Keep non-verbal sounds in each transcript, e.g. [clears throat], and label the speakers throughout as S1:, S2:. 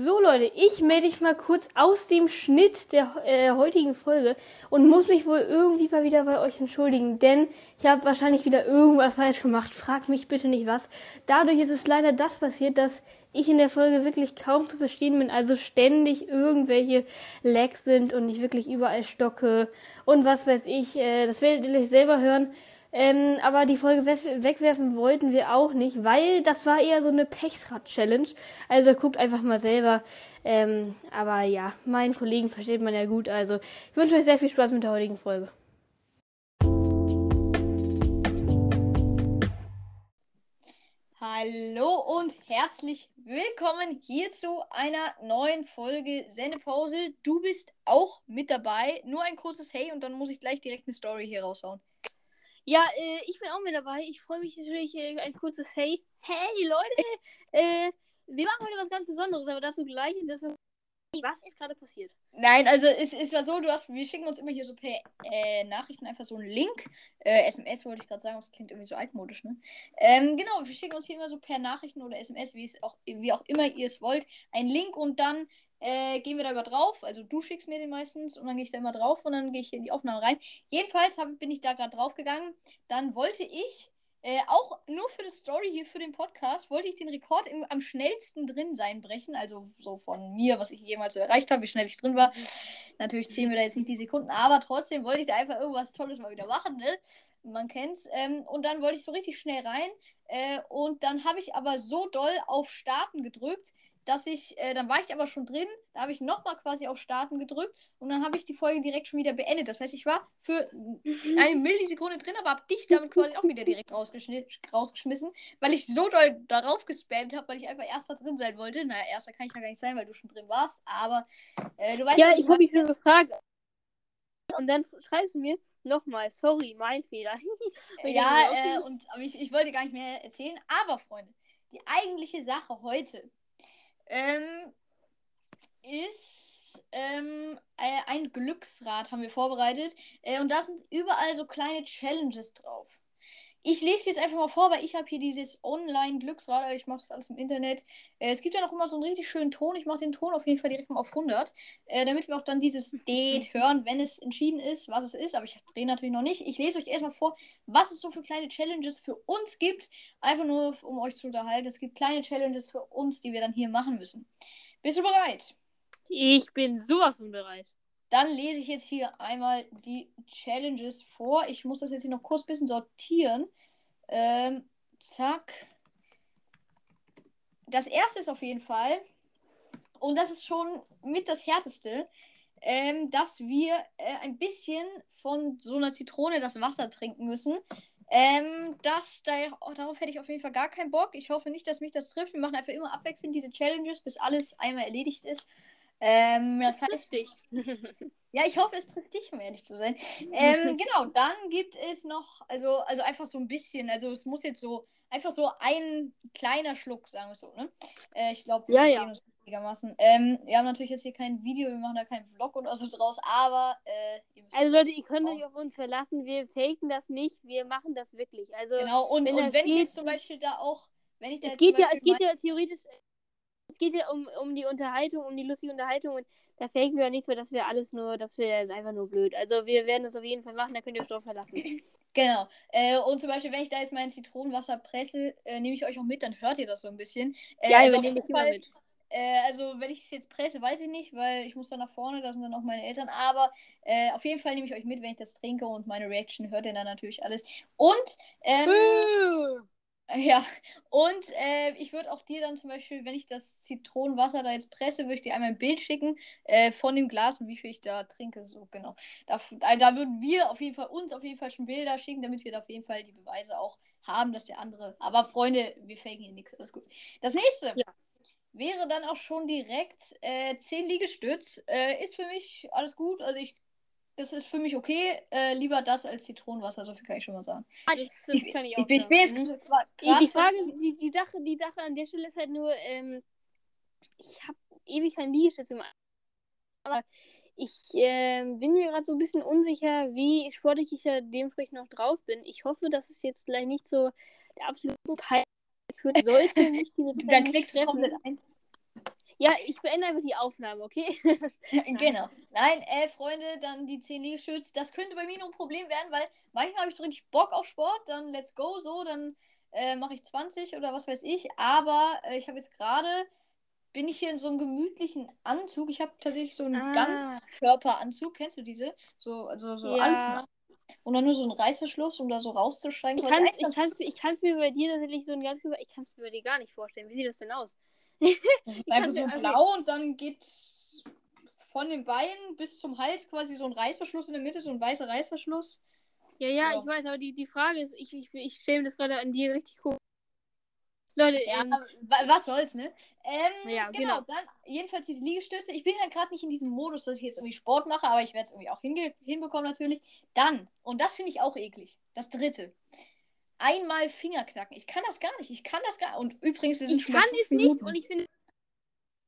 S1: So Leute, ich melde dich mal kurz aus dem Schnitt der äh, heutigen Folge und muss mich wohl irgendwie mal wieder bei euch entschuldigen, denn ich habe wahrscheinlich wieder irgendwas falsch gemacht. Frag mich bitte nicht was. Dadurch ist es leider das passiert, dass ich in der Folge wirklich kaum zu verstehen bin, also ständig irgendwelche Lags sind und ich wirklich überall stocke und was weiß ich. Äh, das werdet ihr euch selber hören. Ähm, aber die Folge wegwerfen wollten wir auch nicht, weil das war eher so eine Pechsrad-Challenge. Also guckt einfach mal selber. Ähm, aber ja, meinen Kollegen versteht man ja gut. Also ich wünsche euch sehr viel Spaß mit der heutigen Folge.
S2: Hallo und herzlich willkommen hier zu einer neuen Folge Sendepause. Du bist auch mit dabei. Nur ein kurzes Hey und dann muss ich gleich direkt eine Story hier raushauen.
S1: Ja, äh, ich bin auch mit dabei. Ich freue mich natürlich äh, ein kurzes Hey. Hey Leute, äh, wir machen heute was ganz Besonderes, aber dazu gleich ist erstmal. Was ist gerade passiert?
S2: Nein, also es, es war so, du hast, wir schicken uns immer hier so per äh, Nachrichten einfach so einen Link. Äh, SMS wollte ich gerade sagen, das klingt irgendwie so altmodisch, ne? Ähm, genau, wir schicken uns hier immer so per Nachrichten oder SMS, wie es auch, wie auch immer ihr es wollt, einen Link und dann äh, gehen wir da immer drauf. Also du schickst mir den meistens und dann gehe ich da immer drauf und dann gehe ich in die Aufnahme rein. Jedenfalls hab, bin ich da gerade drauf gegangen. Dann wollte ich äh, auch nur für die Story hier für den Podcast wollte ich den Rekord im, am schnellsten drin sein brechen. Also so von mir, was ich jemals erreicht habe, wie schnell ich drin war. Natürlich zählen wir da jetzt nicht die Sekunden, aber trotzdem wollte ich da einfach irgendwas Tolles mal wieder machen, ne? Man kennt's. Ähm, und dann wollte ich so richtig schnell rein. Äh, und dann habe ich aber so doll auf Starten gedrückt, dass ich, äh, dann war ich aber schon drin, da habe ich nochmal quasi auf Starten gedrückt und dann habe ich die Folge direkt schon wieder beendet. Das heißt, ich war für eine Millisekunde drin, aber habe dich damit quasi auch wieder direkt rausgeschmissen, weil ich so doll darauf gespammt habe, weil ich einfach erster drin sein wollte. Naja, erster kann ich ja gar nicht sein, weil du schon drin warst, aber äh, du weißt
S1: Ja, ich habe mich schon gefragt. Und dann schreibst du mir, Nochmal, sorry, mein Fehler. [laughs]
S2: ja, äh, und aber ich, ich wollte gar nicht mehr erzählen. Aber, Freunde, die eigentliche Sache heute ähm, ist ähm, äh, ein Glücksrad, haben wir vorbereitet. Äh, und da sind überall so kleine Challenges drauf. Ich lese jetzt einfach mal vor, weil ich habe hier dieses Online-Glücksrad, also ich mache das alles im Internet. Äh, es gibt ja noch immer so einen richtig schönen Ton. Ich mache den Ton auf jeden Fall direkt mal auf 100, äh, damit wir auch dann dieses [laughs] Date hören, wenn es entschieden ist, was es ist. Aber ich drehe natürlich noch nicht. Ich lese euch erstmal vor, was es so für kleine Challenges für uns gibt. Einfach nur, um euch zu unterhalten. Es gibt kleine Challenges für uns, die wir dann hier machen müssen. Bist du bereit?
S1: Ich bin sowas von bereit.
S2: Dann lese ich jetzt hier einmal die Challenges vor. Ich muss das jetzt hier noch kurz ein bisschen sortieren. Ähm, zack. Das erste ist auf jeden Fall, und das ist schon mit das härteste, ähm, dass wir äh, ein bisschen von so einer Zitrone das Wasser trinken müssen. Ähm, das, da, oh, darauf hätte ich auf jeden Fall gar keinen Bock. Ich hoffe nicht, dass mich das trifft. Wir machen einfach immer abwechselnd diese Challenges, bis alles einmal erledigt ist. Ähm, das, heißt. Dich. [laughs] ja, ich hoffe, es trifft dich, um ehrlich zu sein. Ähm, [laughs] genau, dann gibt es noch, also, also einfach so ein bisschen, also es muss jetzt so, einfach so ein kleiner Schluck, sagen wir so, ne? Äh, ich glaube,
S1: ja, ja. uns
S2: einigermaßen. Ähm, wir haben natürlich jetzt hier kein Video, wir machen da keinen Vlog oder so draus, aber. Äh,
S1: also Leute, ihr könnt euch auf uns verlassen, wir faken das nicht, wir machen das wirklich. Also,
S2: genau, und wenn, und wenn ich jetzt zum Beispiel da auch. Wenn ich da
S1: es geht ja, es geht ja theoretisch es geht ja um, um die Unterhaltung, um die lustige Unterhaltung und da faken wir ja nichts mehr, dass wir alles nur, dass wir einfach nur blöd. Also wir werden das auf jeden Fall machen, da könnt ihr euch drauf verlassen. [clears throat]
S2: Genau. Äh, und zum Beispiel, wenn ich da jetzt mein Zitronenwasser presse, äh, nehme ich euch auch mit, dann hört ihr das so ein bisschen. Äh,
S1: ja, also auf jeden Fall, mit.
S2: Äh, also wenn ich es jetzt presse, weiß ich nicht, weil ich muss dann nach vorne, da sind dann auch meine Eltern. Aber äh, auf jeden Fall nehme ich euch mit, wenn ich das trinke und meine Reaction hört ihr dann natürlich alles. Und ähm, ja, und äh, ich würde auch dir dann zum Beispiel, wenn ich das Zitronenwasser da jetzt presse, würde ich dir einmal ein Bild schicken äh, von dem Glas und wie viel ich da trinke. So, genau. Da, da würden wir auf jeden Fall uns auf jeden Fall schon Bilder schicken, damit wir da auf jeden Fall die Beweise auch haben, dass der andere. Aber Freunde, wir faken hier nichts. Alles gut. Das nächste ja. wäre dann auch schon direkt äh, 10 Liegestütz. Äh, ist für mich alles gut. Also ich das ist für mich okay. Äh, lieber das als Zitronenwasser, so viel kann ich schon mal sagen.
S1: Ah, das, das kann ich auch
S2: ich, sagen. Ich,
S1: ich, die, die Frage, die, die, Sache, die Sache an der Stelle ist halt nur, ähm, ich habe ewig kein Liegestütz gemacht. Aber ich äh, bin mir gerade so ein bisschen unsicher, wie sportlich ich da dementsprechend noch drauf bin. Ich hoffe, dass es jetzt gleich nicht so der absolute Peil führen sollte.
S2: Dann klickst du komplett ein.
S1: Ja, ich beende einfach die Aufnahme, okay? [laughs]
S2: genau. Nein, äh, Freunde, dann die 10 Liegestütze. Das könnte bei mir nur ein Problem werden, weil manchmal habe ich so richtig Bock auf Sport, dann let's go, so, dann äh, mache ich 20 oder was weiß ich. Aber äh, ich habe jetzt gerade, bin ich hier in so einem gemütlichen Anzug. Ich habe tatsächlich so einen
S1: Ah.
S2: Ganzkörperanzug. Kennst du diese? So, also so
S1: Ja.
S2: alles. Und dann nur so ein Reißverschluss, um da so rauszusteigen.
S1: Ich kann es ich kann's, ich kann's mir bei dir tatsächlich so ein ganz ich kann es mir bei dir gar nicht vorstellen. Wie sieht das denn aus? [laughs]
S2: Das ist einfach so
S1: okay.
S2: blau und dann geht von den Beinen bis zum Hals quasi so ein Reißverschluss in der Mitte, so ein weißer Reißverschluss.
S1: Ja, ja,
S2: Ja.
S1: ich weiß, aber die, die Frage ist, ich, ich, ich stelle mir das gerade an dir richtig cool. Leute,
S2: Ja,
S1: ähm,
S2: wa- was soll's, ne? Ähm,
S1: Ja,
S2: genau,
S1: genau.
S2: dann jedenfalls diese Liegestütze. Ich bin halt gerade nicht in diesem Modus, dass ich jetzt irgendwie Sport mache, aber ich werde es irgendwie auch hinbekommen natürlich. Dann, und das finde ich auch eklig, das dritte. Einmal Finger knacken. Ich kann das gar nicht. Ich kann das gar Und übrigens, wir sind
S1: ich
S2: schon
S1: kann
S2: bei fünf
S1: es nicht
S2: Minuten.
S1: und ich finde,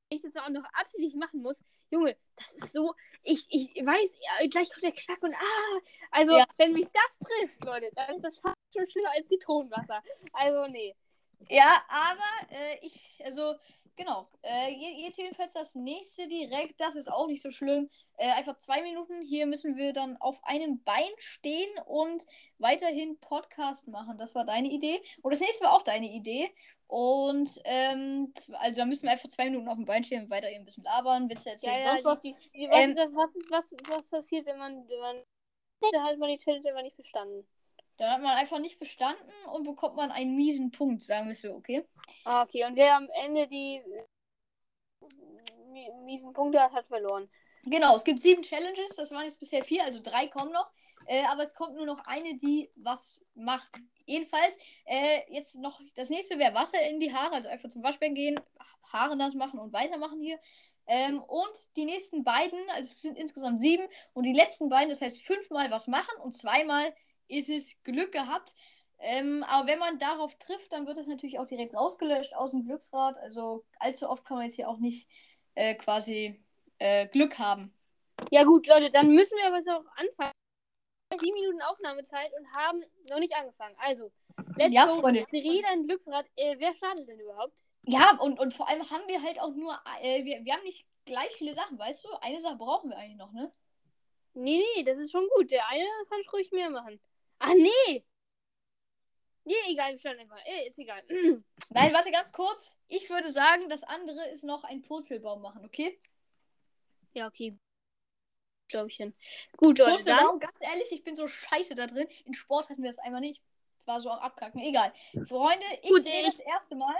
S1: wenn ich das auch noch absichtlich machen muss, Junge, das ist so, ich, ich weiß, ja, gleich kommt der Klack und ah, also
S2: Ja.
S1: wenn mich das trifft, Leute, dann ist das fast schon schlimmer als Zitronenwasser. Also nee.
S2: Ja, aber äh, ich, also, genau. Äh, je- jetzt jedenfalls das nächste direkt, das ist auch nicht so schlimm. Äh, einfach zwei Minuten. Hier müssen wir dann auf einem Bein stehen und weiterhin Podcast machen. Das war deine Idee. Und das nächste war auch deine Idee. Und, ähm, also da müssen wir einfach zwei Minuten auf dem Bein stehen und weiter eben ein bisschen labern, Witze erzählen, sonst was.
S1: Die, die, was,
S2: Ähm,
S1: ist was, ist, was, was passiert, wenn man, wenn man, da hat man die Challenge immer nicht bestanden.
S2: Dann hat man einfach nicht bestanden und bekommt man einen miesen Punkt, sagen wir so, okay?
S1: Ah, okay, und wer am Ende die mi- miesen Punkte hat, hat verloren.
S2: Genau, es gibt sieben Challenges, das waren jetzt bisher vier, also drei kommen noch. Äh, aber es kommt nur noch eine, die was macht. Jedenfalls, äh, jetzt noch das nächste wäre Wasser in die Haare, also einfach zum Waschbecken gehen, Haare nass machen und weißer machen hier. Ähm, und die nächsten beiden, also es sind insgesamt sieben, und die letzten beiden, das heißt fünfmal was machen und zweimal ist es Glück gehabt. Ähm, aber wenn man darauf trifft, dann wird das natürlich auch direkt rausgelöscht aus dem Glücksrad. Also allzu oft kann man jetzt hier auch nicht äh, quasi äh, Glück haben.
S1: Ja gut, Leute, dann müssen wir aber jetzt auch anfangen. Sieben Minuten Aufnahmezeit und haben noch nicht angefangen. Also, let's
S2: Ja,
S1: go.
S2: Freunde.
S1: Dreh dein Glücksrad. Äh, wer startet denn überhaupt?
S2: Ja, und, und vor allem haben wir halt auch nur, äh, wir, wir haben nicht gleich viele Sachen, weißt du? Eine Sache brauchen wir eigentlich noch, ne?
S1: Nee, nee, das ist schon gut. Der eine kann ich ruhig mehr machen. Ach nee! Nee, egal, wir starten einfach. Äh, ist egal. [clears throat]
S2: Nein, warte ganz kurz. Ich würde sagen, das andere ist noch ein Purzelbaum machen, okay?
S1: ja, okay. Glaube ich hin. Gut, Leute, dann.
S2: Purzelbaum, ganz ehrlich, ich bin so scheiße da drin. In Sport hatten wir das einmal nicht. War so am Abkacken. Egal. Freunde, ich
S1: Gut,
S2: drehe
S1: ich-
S2: das erste Mal.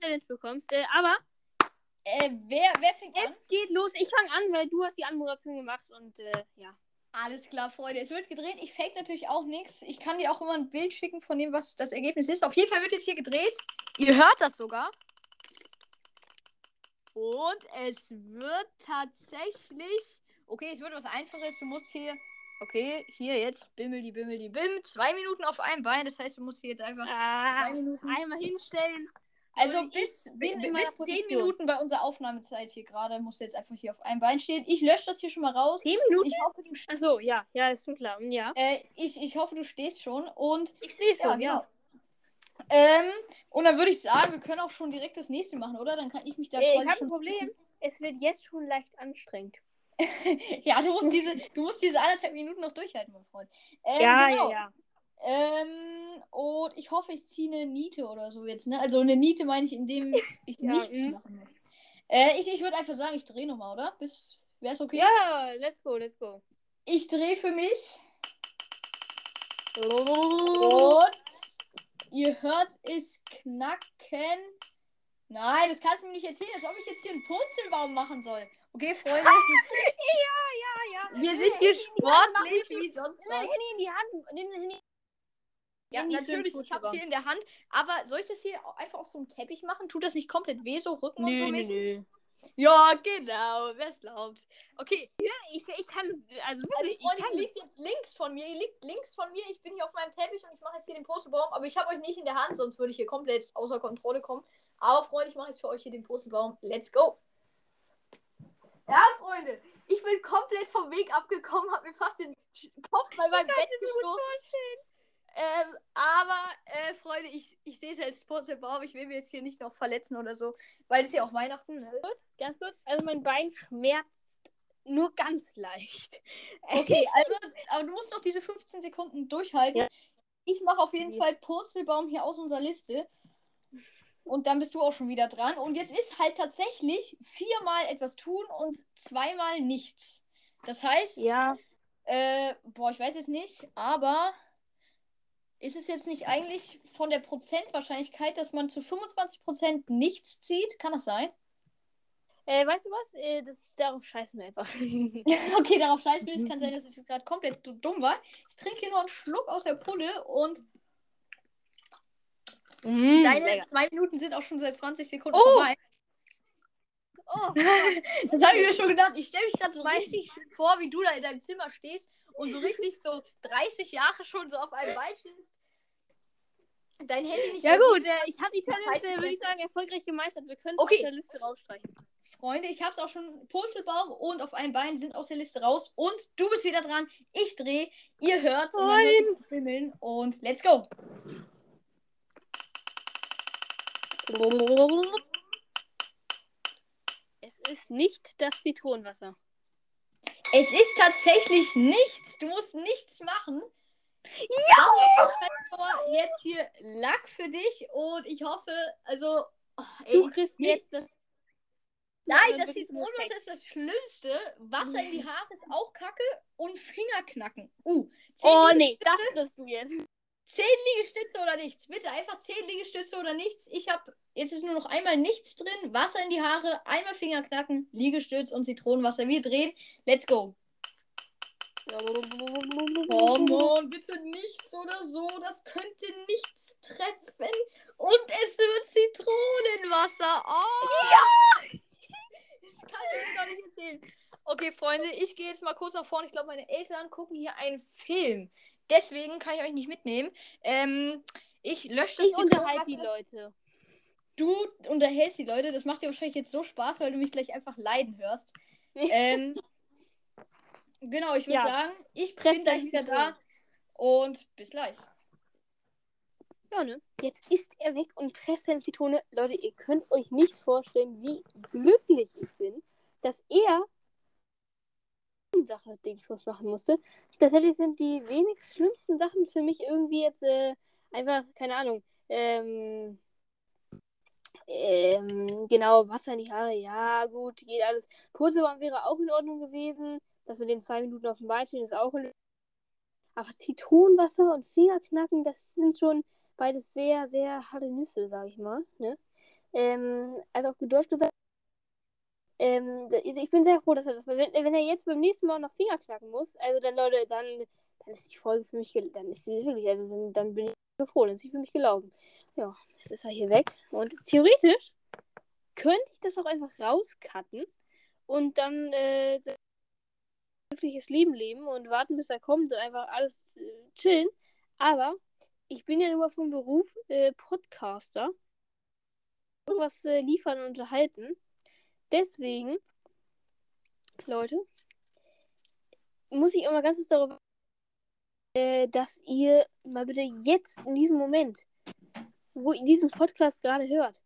S1: Challenge bekommst. Äh, aber
S2: Äh, wer, wer fängt an?
S1: es geht los. Ich fange an, weil du hast die Anmoderation gemacht und äh, ja.
S2: Alles klar, Freunde. Es wird gedreht. Ich fake natürlich auch nichts. Ich kann dir auch immer ein Bild schicken von dem, was das Ergebnis ist. Auf jeden Fall wird jetzt hier gedreht. Ihr hört das sogar. Und es wird tatsächlich. Okay, es wird was Einfaches. Du musst hier. Okay, hier jetzt. Bimmel die Bimmel die Bim. Zwei Minuten auf einem Bein. Das heißt, du musst hier jetzt einfach zwei
S1: Ah,
S2: Minuten.
S1: einmal hinstellen.
S2: Also bis, bis
S1: meiner
S2: zehn
S1: Position.
S2: Minuten bei unserer Aufnahmezeit hier gerade musst du jetzt einfach hier auf einem Bein stehen. Ich lösche das hier schon mal raus.
S1: Zehn Minuten?
S2: Ich hoffe, du,
S1: Achso, ja, ja, ist schon klar. Ja.
S2: äh, ich, ich hoffe, du stehst schon. Und
S1: Ich sehe
S2: Ja,
S1: schon, ja.
S2: genau. Ähm, und dann würde ich sagen, wir können auch schon direkt das nächste machen, oder? Dann kann ich mich da
S1: Äh,
S2: quasi
S1: ich habe ein Problem. Es wird jetzt schon leicht anstrengend. [laughs]
S2: ja, du musst diese, du musst diese anderthalb Minuten noch durchhalten, mein Freund. Ähm,
S1: ja,
S2: genau.
S1: ja, ja.
S2: Ähm, und ich hoffe, ich ziehe eine Niete oder so jetzt, ne? Also eine Niete meine ich, indem ich
S1: Ja,
S2: nichts
S1: mhm.
S2: machen muss. Äh, ich ich würde einfach sagen, ich drehe nochmal, oder? Bis. Wäre es okay?
S1: Ja, let's go, let's go.
S2: Ich drehe für mich.
S1: Oh.
S2: Und ihr hört es knacken. Nein, das kannst du mir nicht erzählen, als ob ich jetzt hier einen Purzelbaum machen soll. Okay, Freunde,
S1: Ja, ja.
S2: wir sind hier
S1: Nimm
S2: sportlich wie sonst
S1: Nimm
S2: was.
S1: Handy in die Hand.
S2: Ja, natürlich, ich hab's hier in der Hand. Aber soll ich das hier einfach auf so einem Teppich machen? Tut das nicht komplett weh, so Rücken und so mäßig?
S1: nö.
S2: Ja, genau, wer es glaubt. Okay,
S1: Ich, ich kann, also
S2: also
S1: wirklich, ich
S2: Freunde,
S1: kann
S2: ihr liegt jetzt links von mir. Ihr liegt links von mir. Ich bin hier auf meinem Teppich und ich mache jetzt hier den Purzelbaum. Aber ich habe euch nicht in der Hand, sonst würde ich hier komplett außer Kontrolle kommen. Aber Freunde, ich mache jetzt für euch hier den Purzelbaum. Let's go. Ja, Freunde, ich bin komplett vom Weg abgekommen, habe mir fast den Kopf bei meinem Bett gestoßen. Ähm, aber, äh, Freunde, ich, ich sehe es als Purzelbaum. Ich will mir jetzt hier nicht noch verletzen oder so, weil es ja auch Weihnachten ist.
S1: Kurz, ganz kurz. Also mein Bein schmerzt nur ganz leicht. [laughs]
S2: Okay, also, aber du musst noch diese 15 Sekunden durchhalten.
S1: Ja.
S2: Ich mache auf jeden
S1: Ja.
S2: Fall Purzelbaum hier aus unserer Liste. Und dann bist du auch schon wieder dran. Und jetzt ist halt tatsächlich viermal etwas tun und zweimal nichts. Das heißt,
S1: Ja,
S2: äh, boah, ich weiß es nicht, aber ist es jetzt nicht eigentlich von der Prozentwahrscheinlichkeit, dass man zu 25% nichts zieht? Kann das sein?
S1: äh, weißt du was? Äh, das, darauf scheißen wir einfach. [laughs] [laughs]
S2: Okay, darauf scheiß mir. Es kann sein, dass es jetzt gerade komplett du- dumm war. Ich trinke hier nur einen Schluck aus der Pulle und
S1: Mm,
S2: deine
S1: lecker.
S2: zwei Minuten sind auch schon seit 20 Sekunden
S1: Oh!
S2: vorbei.
S1: Oh, [laughs]
S2: Das habe ich mir schon gedacht. Ich stelle mich gerade so richtig vor, wie du da in deinem Zimmer stehst und so richtig so 30 Jahre schon so auf einem Bein stehst. Dein Handy nicht
S1: ja gut, äh, ich habe die Talente, würde ich sagen, erfolgreich gemeistert. Wir können
S2: Okay.
S1: aus der Liste rausstreichen.
S2: Freunde, ich habe es auch schon. Purzelbaum und auf einem Bein sind aus der Liste raus. Und du bist wieder dran. Ich drehe. Ihr hört und dann hört es. Und let's go.
S1: Ist nicht das Zitronenwasser.
S2: Es ist tatsächlich nichts. Du musst nichts machen. Ja! Jetzt hier Lack für dich und ich hoffe, also. oh, ey,
S1: Du kriegst jetzt das.
S2: Nein, das Zitronenwasser ist das Schlimmste. Wasser in die [laughs] Haare ist auch kacke und Fingerknacken. Uh,
S1: Oh nee, das kriegst du jetzt.
S2: Zehn Liegestütze oder nichts. Bitte einfach zehn Liegestütze oder nichts. Ich habe jetzt ist nur noch einmal nichts drin. Wasser in die Haare, einmal Fingerknacken, Liegestütz und Zitronenwasser. Wir drehen. Let's go. Oh Mann, bitte nichts oder so. Das könnte nichts treffen. Und es wird Zitronenwasser. Oh. Ja! [laughs] Das kann ich gar nicht erzählen. Okay, Freunde, ich gehe jetzt mal kurz nach vorne. Ich glaube, meine Eltern gucken hier einen Film. Deswegen kann ich euch nicht mitnehmen. Ähm, ich lösche das
S1: Ich unterhalte die. Leute.
S2: Du unterhältst die Leute. Das macht dir wahrscheinlich jetzt so Spaß, weil du mich gleich einfach leiden hörst. [laughs] ähm, genau, ich würde
S1: Ja.
S2: sagen, ich
S1: Press
S2: bin gleich wieder da. Und bis gleich.
S1: Ja, ne? Jetzt ist er weg und presst seine Zitrone. Leute, ihr könnt euch nicht vorstellen, wie glücklich ich bin, dass er Sache Dingsbums machen musste. Tatsächlich sind die wenigst schlimmsten Sachen für mich irgendwie jetzt äh, einfach, keine Ahnung, ähm, ähm, genau, Wasser in die Haare, ja, gut, geht alles. Purzelbaum wäre auch in Ordnung gewesen. Das mit den zwei Minuten auf dem Bein stehen ist auch in Aber Zitronenwasser und Fingerknacken, das sind schon beides sehr, sehr harte Nüsse, sag ich mal. Ne? Ähm, also auf gut Deutsch gesagt, ähm, d- ich bin sehr froh, dass er das, wenn, wenn er jetzt beim nächsten Mal noch Finger knacken muss, also dann Leute, dann, dann ist die Folge für mich, dann ist sie wirklich, also dann- bin ich froh, dann ist sie für mich gelaufen. Ja, jetzt ist er hier weg und theoretisch könnte ich das auch einfach rauscutten und dann äh, glückliches Leben leben und warten, bis er kommt und einfach alles äh, chillen. Aber ich bin ja nur vom Beruf äh, Podcaster. Irgendwas äh, liefern und unterhalten. Deswegen, Leute, muss ich immer ganz kurz darüber, äh, dass ihr mal bitte jetzt in diesem Moment, wo ihr diesen Podcast gerade hört,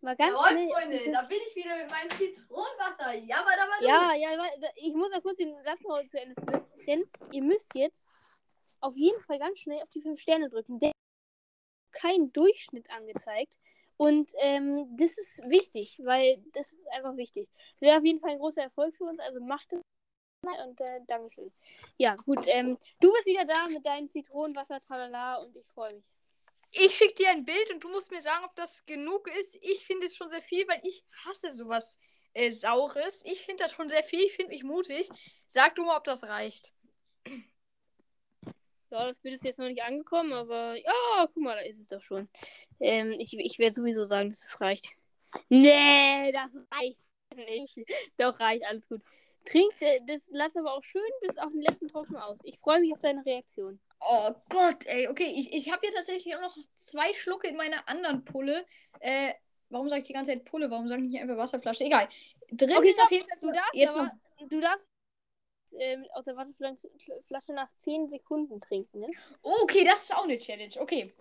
S1: mal ganz
S2: Jawohl,
S1: schnell.
S2: Freunde, da bin ich wieder mit meinem Zitronenwasser. Ja, aber da war
S1: ja, ja, ich muss da kurz den Satz noch zu Ende führen. Denn ihr müsst jetzt auf jeden Fall ganz schnell auf die 5 Sterne drücken. Denn kein Durchschnitt angezeigt. Und ähm, das ist wichtig, weil das ist einfach wichtig. Wäre auf jeden Fall ein großer Erfolg für uns, also macht es. Und äh, Dankeschön. Ja, gut. Ähm, du bist wieder da mit deinem Zitronenwasser, tralala, und ich freue mich.
S2: Ich schicke dir ein Bild und du musst mir sagen, ob das genug ist. Ich finde es schon sehr viel, weil ich hasse sowas äh, Saures. Ich finde das schon sehr viel. Ich finde mich mutig. Sag du mal, ob das reicht.
S1: Ja, das Bild ist jetzt noch nicht angekommen, aber ja, guck mal, da ist es doch schon. Ähm, ich ich werde sowieso sagen, dass es reicht. Nee, das reicht nicht. [laughs] Doch, reicht, alles gut. Trink das, lass aber auch schön bis auf den letzten Tropfen aus. Ich freue mich auf deine Reaktion.
S2: Oh Gott, ey. Okay, ich, ich habe hier tatsächlich auch noch zwei Schlucke in meiner anderen Pulle. Äh, warum sage ich die ganze Zeit Pulle? Warum sage ich nicht einfach Wasserflasche? Egal. Drin
S1: Okay,
S2: sind auf jeden Fall
S1: Du darfst
S2: jetzt
S1: aber,
S2: noch.
S1: du darfst ähm, aus der Wasserflasche nach 10 Sekunden trinken. Ne?
S2: Okay, das ist auch eine Challenge. Okay.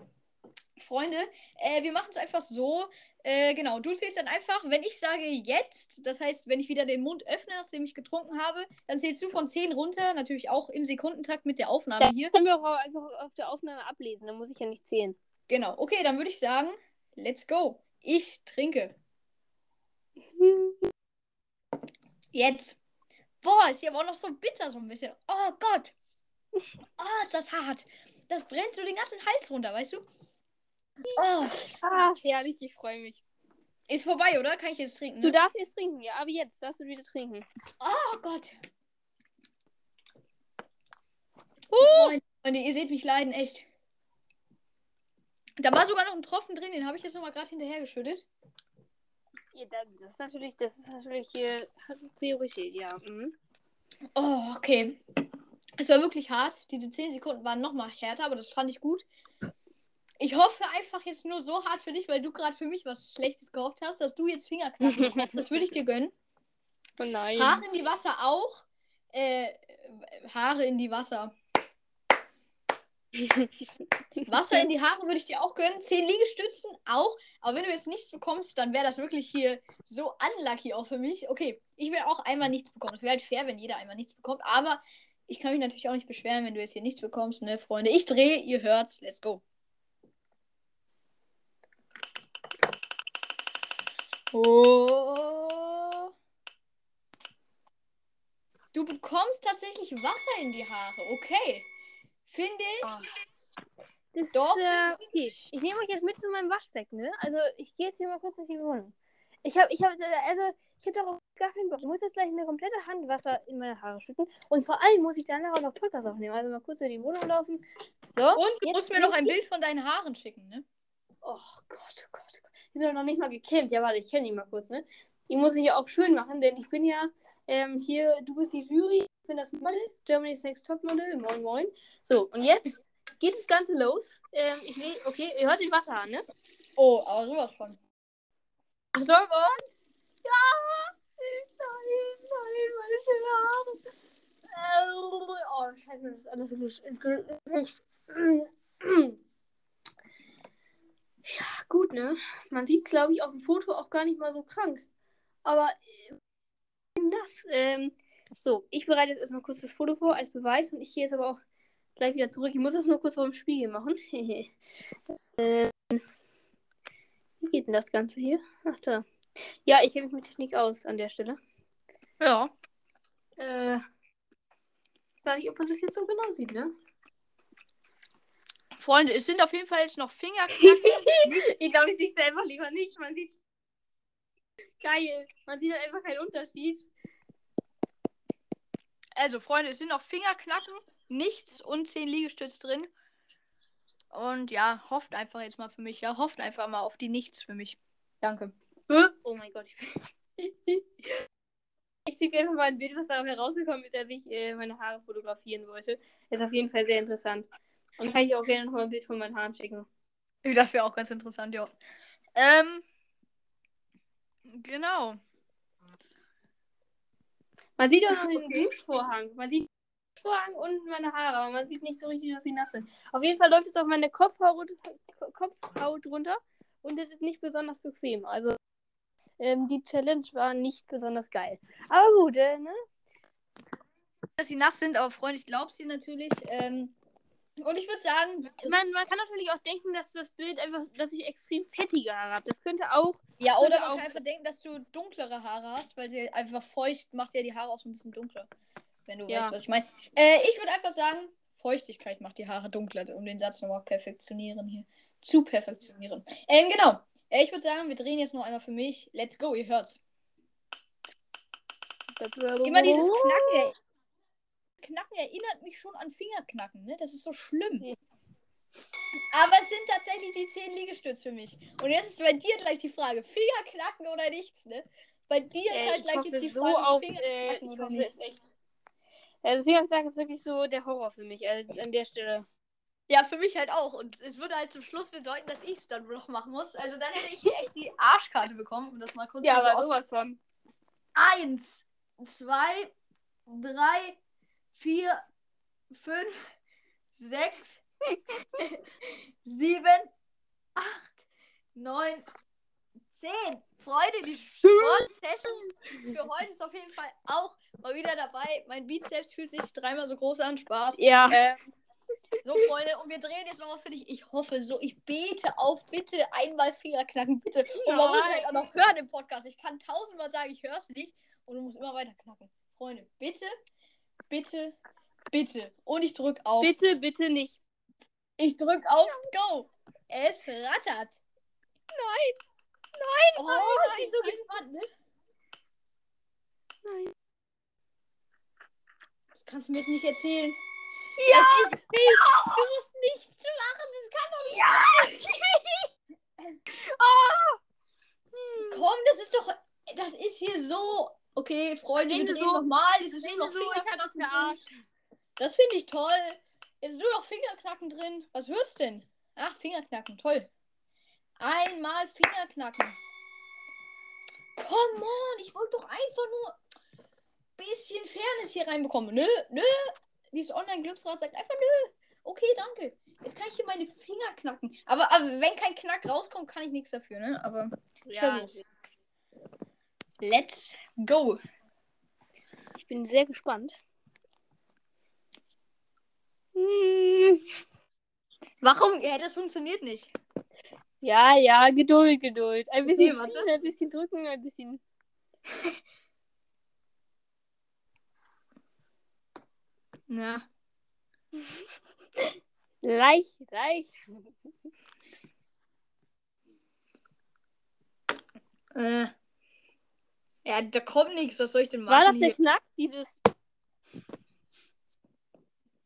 S2: Freunde, äh, wir machen es einfach so. Äh, genau, du zählst dann einfach, wenn ich sage jetzt, das heißt, wenn ich wieder den Mund öffne, nachdem ich getrunken habe, dann zählst du von 10 runter, natürlich auch im Sekundentakt mit der Aufnahme
S1: Das
S2: hier.
S1: können wir auch einfach auf der Aufnahme ablesen, dann muss ich ja nicht zählen.
S2: Genau, okay, dann würde ich sagen, let's go. Ich trinke. [laughs] Jetzt. Boah, ist hier aber auch noch so bitter so ein bisschen. Oh Gott. Oh, ist das hart. Das brennt so den ganzen Hals runter, weißt du? Oh,
S1: Ah, herrlich, ich freue mich.
S2: ist vorbei, oder? Kann ich jetzt trinken?
S1: Du
S2: Ne?
S1: darfst jetzt trinken, ja, aber jetzt darfst du wieder trinken.
S2: Oh Gott.
S1: Uh.
S2: Freunde, Freunde, ihr seht mich leiden, echt. Da war sogar noch ein Tropfen drin, den habe ich jetzt nochmal gerade hinterher geschüttet.
S1: Ja, da- das ist natürlich, das ist natürlich hat Priorität, ja. Mhm.
S2: Oh, okay. Es war wirklich hart. Diese 10 Sekunden waren nochmal härter, aber das fand ich gut. Ich hoffe einfach jetzt nur so hart für dich, weil du gerade für mich was Schlechtes gehofft hast, dass du jetzt Fingerknacken bekommst. Das würde ich dir gönnen. [laughs]
S1: Oh nein.
S2: Haare in die Wasser auch. Äh, Haare in die Wasser. Wasser in [laughs] die Haare würde ich dir auch gönnen. 10 Liegestützen auch. Aber wenn du jetzt nichts bekommst, dann wäre das wirklich hier so unlucky auch für mich. Okay, ich will auch einmal nichts bekommen. Es wäre halt fair, wenn jeder einmal nichts bekommt. Aber ich kann mich natürlich auch nicht beschweren, wenn du jetzt hier nichts bekommst, ne, Freunde. Ich drehe, ihr hört's. Let's go. Oh. Du bekommst tatsächlich Wasser in die Haare. Okay. Finde ich.
S1: Ah. Das
S2: Doch.
S1: Ist, äh, okay. Ich nehme euch jetzt mit zu meinem Waschbecken, ne? Also ich gehe jetzt hier mal kurz durch die Wohnung. Ich habe, ich habe, also ich habe darauf gar keinen Bock. Ich muss jetzt gleich eine komplette Hand Wasser in meine Haare schütten. Und vor allem muss ich danach auch noch Podcast aufnehmen. Also mal kurz durch die Wohnung laufen. So.
S2: Und du musst mir noch ein Bild von deinen Haaren schicken, ne?
S1: Oh Gott, oh Gott, oh Gott. Die sind doch noch nicht mal gekämmt. Ja, warte, ich kenne die mal kurz, ne? Ich muss mich ja auch schön machen, denn ich bin ja ähm, hier, du bist die Jury, ich bin das Model, Germany's Next Top Model, moin moin. So, und jetzt geht das Ganze los. Ähm, ich ne, okay, ihr hört den Wasser an, ne?
S2: Oh, aber sowas von.
S1: Achtung und. Ja! Nein, nein, meine schönen Haare. Äh, Oh, scheiße, das ist alles so gut. Ja, gut, ne? Man sieht, glaube ich, auf dem Foto auch gar nicht mal so krank. Aber äh, das, ähm, so, ich bereite jetzt erstmal kurz das Foto vor als Beweis und ich gehe jetzt aber auch gleich wieder zurück. Ich muss das nur kurz vor dem Spiegel machen. [laughs] ähm, wie geht denn das Ganze hier? Ach da. Ja, ich kenne mich mit Technik aus an der Stelle.
S2: Ja.
S1: Äh, weiß nicht, ob man das jetzt so genau sieht, ne?
S2: Freunde, es sind auf jeden Fall jetzt noch Fingerknacken. [laughs]
S1: ich glaube, ich sehe es einfach lieber nicht. Man sieht. Geil. Man sieht halt einfach keinen Unterschied.
S2: Also, Freunde, es sind noch Fingerknacken, nichts und 10 Liegestütz drin. Und ja, hofft einfach jetzt mal für mich. Ja, hofft einfach mal auf die Nichts für mich. Danke.
S1: Hä? Oh mein Gott. Ich, [laughs] ich schicke einfach mal ein Bild, was da herausgekommen ist, als ich äh, meine Haare fotografieren wollte. Ist auf jeden Fall sehr interessant. Und dann kann ich auch gerne noch mal ein Bild von meinen Haaren schicken.
S2: Das wäre auch ganz interessant, ja. Ähm. Genau.
S1: Man sieht auch noch den
S2: Okay.
S1: Duschvorhang. Man sieht den Duschvorhang und meine Haare, aber man sieht nicht so richtig, dass sie nass sind. Auf jeden Fall läuft es auf meine Kopfhaut, Kopfhaut runter und das ist nicht besonders bequem. Also ähm, die Challenge war nicht besonders geil. Aber gut, äh, ne?
S2: Dass sie nass sind, aber Freunde, ich glaube sie natürlich. Ähm. Und ich würde sagen,
S1: Man, man kann natürlich auch denken, dass das Bild einfach, dass ich extrem fettige Haare habe. Das könnte auch.
S2: ja,
S1: könnte
S2: oder man
S1: auch
S2: kann einfach denken, dass du dunklere Haare hast, weil sie einfach feucht macht ja die Haare auch so ein bisschen dunkler. Wenn du
S1: Ja.
S2: weißt, was ich meine. Äh, ich würde einfach sagen, Feuchtigkeit macht die Haare dunkler, um den Satz nochmal perfektionieren hier. Zu perfektionieren. Ähm, genau. Äh, ich würde sagen, wir drehen jetzt noch einmal für mich. Let's go, ihr hört's. Immer dieses Knacken. ey. Knacken erinnert mich schon an Fingerknacken, ne? Das ist so schlimm.
S1: Ja.
S2: Aber es sind tatsächlich die 10 Liegestütze für mich. Und jetzt ist bei dir gleich die Frage: Fingerknacken oder nichts, ne? Bei dir ist
S1: Äh,
S2: halt
S1: ich
S2: gleich
S1: hoffe
S2: jetzt die
S1: so
S2: Frage:
S1: auf. Äh,
S2: Fingerknacken
S1: ich
S2: oder
S1: hoffe,
S2: nicht.
S1: es ist echt. Also Fingerknacken ist wirklich so der Horror für mich. Also an der Stelle.
S2: Ja, für mich halt auch. Und es würde halt zum Schluss bedeuten, dass ich es dann noch machen muss. Also dann hätte ich hier echt die Arschkarte bekommen, um das mal kurz
S1: Ja,
S2: so
S1: aber
S2: aus.
S1: sowas von.
S2: Eins, zwei, drei, vier, fünf, sechs, [laughs] sieben, acht, neun, zehn. Freunde, die Sport-Session für heute ist auf jeden Fall auch mal wieder dabei. Mein Bizeps fühlt sich dreimal so groß an. Spaß.
S1: Ja.
S2: Ähm, so, Freunde, und wir drehen jetzt nochmal für dich. Ich hoffe so, ich bete auf, bitte einmal Finger knacken, bitte. Und man muss halt auch noch hören im Podcast. Ich kann tausendmal sagen, ich höre es nicht. Und du musst immer weiter knacken. Freunde, bitte, bitte, bitte. Und ich drück auf.
S1: Bitte, bitte nicht.
S2: Ich drück auf Go. Es rattert.
S1: Nein.
S2: Oh,
S1: nein,
S2: ich bin so gespannt, ne?
S1: Nein.
S2: Das kannst du mir jetzt nicht erzählen.
S1: Ja.
S2: Das ist nichts. Du musst nichts machen. Das kann doch nicht
S1: Oh. [laughs] Hm.
S2: Komm, das ist doch. Das ist hier so. Okay, Freunde, wir
S1: Ende
S2: drehen
S1: so.
S2: nochmal. Das ist nur
S1: Ende
S2: noch
S1: so,
S2: Fingerknacken drin. Das finde ich toll. Jetzt nur noch Fingerknacken drin. Was wird's denn? Ach, Fingerknacken, toll. Einmal Fingerknacken. Come on, ich wollte doch einfach nur ein bisschen Fairness hier reinbekommen. Nö, nö. Dieses Online-Glücksrad sagt einfach nö. Okay, danke. Jetzt kann ich hier meine Finger knacken. Aber, aber wenn kein Knack rauskommt, kann ich nichts dafür, ne? Aber ich
S1: Ja,
S2: versuch's. Let's go.
S1: ich bin sehr gespannt. Hm.
S2: Warum? Ja, das funktioniert nicht.
S1: Ja, ja, Geduld, Geduld. Ein bisschen
S2: warte.
S1: ziehen, ein bisschen drücken, ein bisschen. [laughs]
S2: Na.
S1: Leicht, leicht.
S2: Äh. Ja, da kommt nichts. Was soll ich denn machen?
S1: War das der
S2: hier?
S1: Knack? Dieses.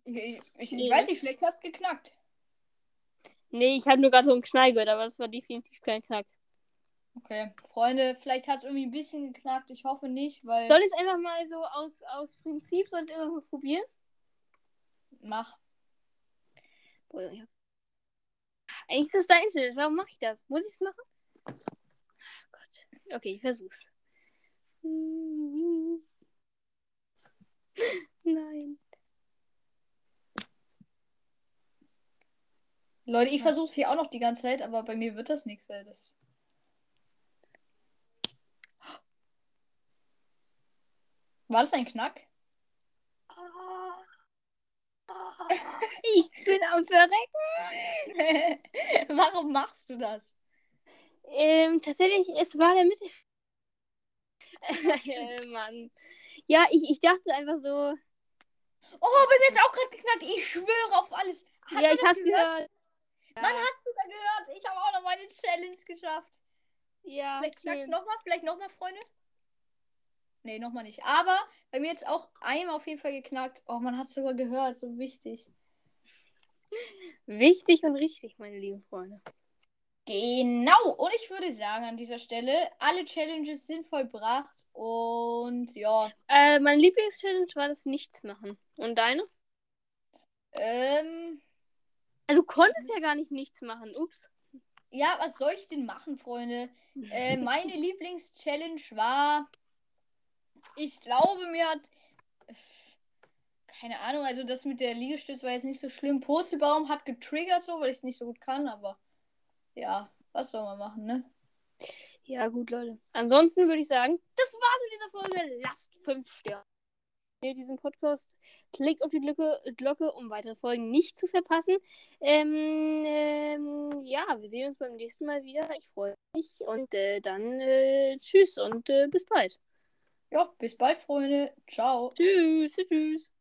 S2: Ich, ich, ich,
S1: Nee.
S2: weiß nicht, vielleicht hast du geknackt.
S1: Nee, ich habe nur gerade so einen Knall gehört, aber das war definitiv kein Knack.
S2: Okay, Freunde, vielleicht hat es irgendwie ein bisschen geknackt. Ich hoffe nicht, weil.
S1: Soll ich es einfach mal so aus, aus Prinzip, soll ich es einfach mal probieren?
S2: Mach.
S1: Eigentlich ist das dein Schild. Warum mache ich das? Muss ich es machen? Oh Gott. Okay, ich versuch's. Nein.
S2: Leute, ich versuche es hier auch noch die ganze Zeit, aber bei mir wird das nichts. Das... War das ein Knack?
S1: Ich bin am Verrecken. [laughs]
S2: Warum machst du das?
S1: Ähm, tatsächlich, es war der Mitte. Äh, [laughs] Mann. Ja, ich, ich dachte einfach so.
S2: Oh, bei mir ist auch gerade geknackt. Ich schwöre auf alles. Hat
S1: ja,
S2: man
S1: ich
S2: das
S1: hab's gehört.
S2: Man hat sogar gehört. Ich habe auch noch meine Challenge geschafft.
S1: Ja,
S2: Vielleicht knackst du
S1: schön.
S2: nochmal, vielleicht nochmal, Freunde. Nee, nochmal nicht. Aber bei mir jetzt auch einmal auf jeden Fall geknackt. Oh, man hat es sogar gehört, so wichtig.
S1: Wichtig und richtig, meine lieben Freunde.
S2: Genau. Und ich würde sagen an dieser Stelle, alle Challenges sind vollbracht. Und ja,
S1: Äh, mein Lieblingschallenge war das Nichts machen. Und deine?
S2: ähm,
S1: Äh, du konntest ja gar nicht nichts machen. Ups.
S2: ja, was soll ich denn machen, Freunde? Äh, [laughs] meine Lieblingschallenge war, ich glaube, mir hat, keine Ahnung, also das mit der Liegestütze war jetzt nicht so schlimm. Purzelbaum hat getriggert so, weil ich es nicht so gut kann, aber ja, was soll man machen, ne?
S1: Ja, gut, Leute. Ansonsten würde ich sagen, das war's mit dieser Folge. Lasst fünf Sterne. Wenn ihr diesen Podcast klickt auf die Glocke, Glocke, um weitere Folgen nicht zu verpassen. Ähm, ähm, ja, wir sehen uns beim nächsten Mal wieder. Ich freue mich und äh, dann äh, tschüss und äh, bis bald.
S2: Ja, bis bald, Freunde. Ciao.
S1: Tschüss, tschüss.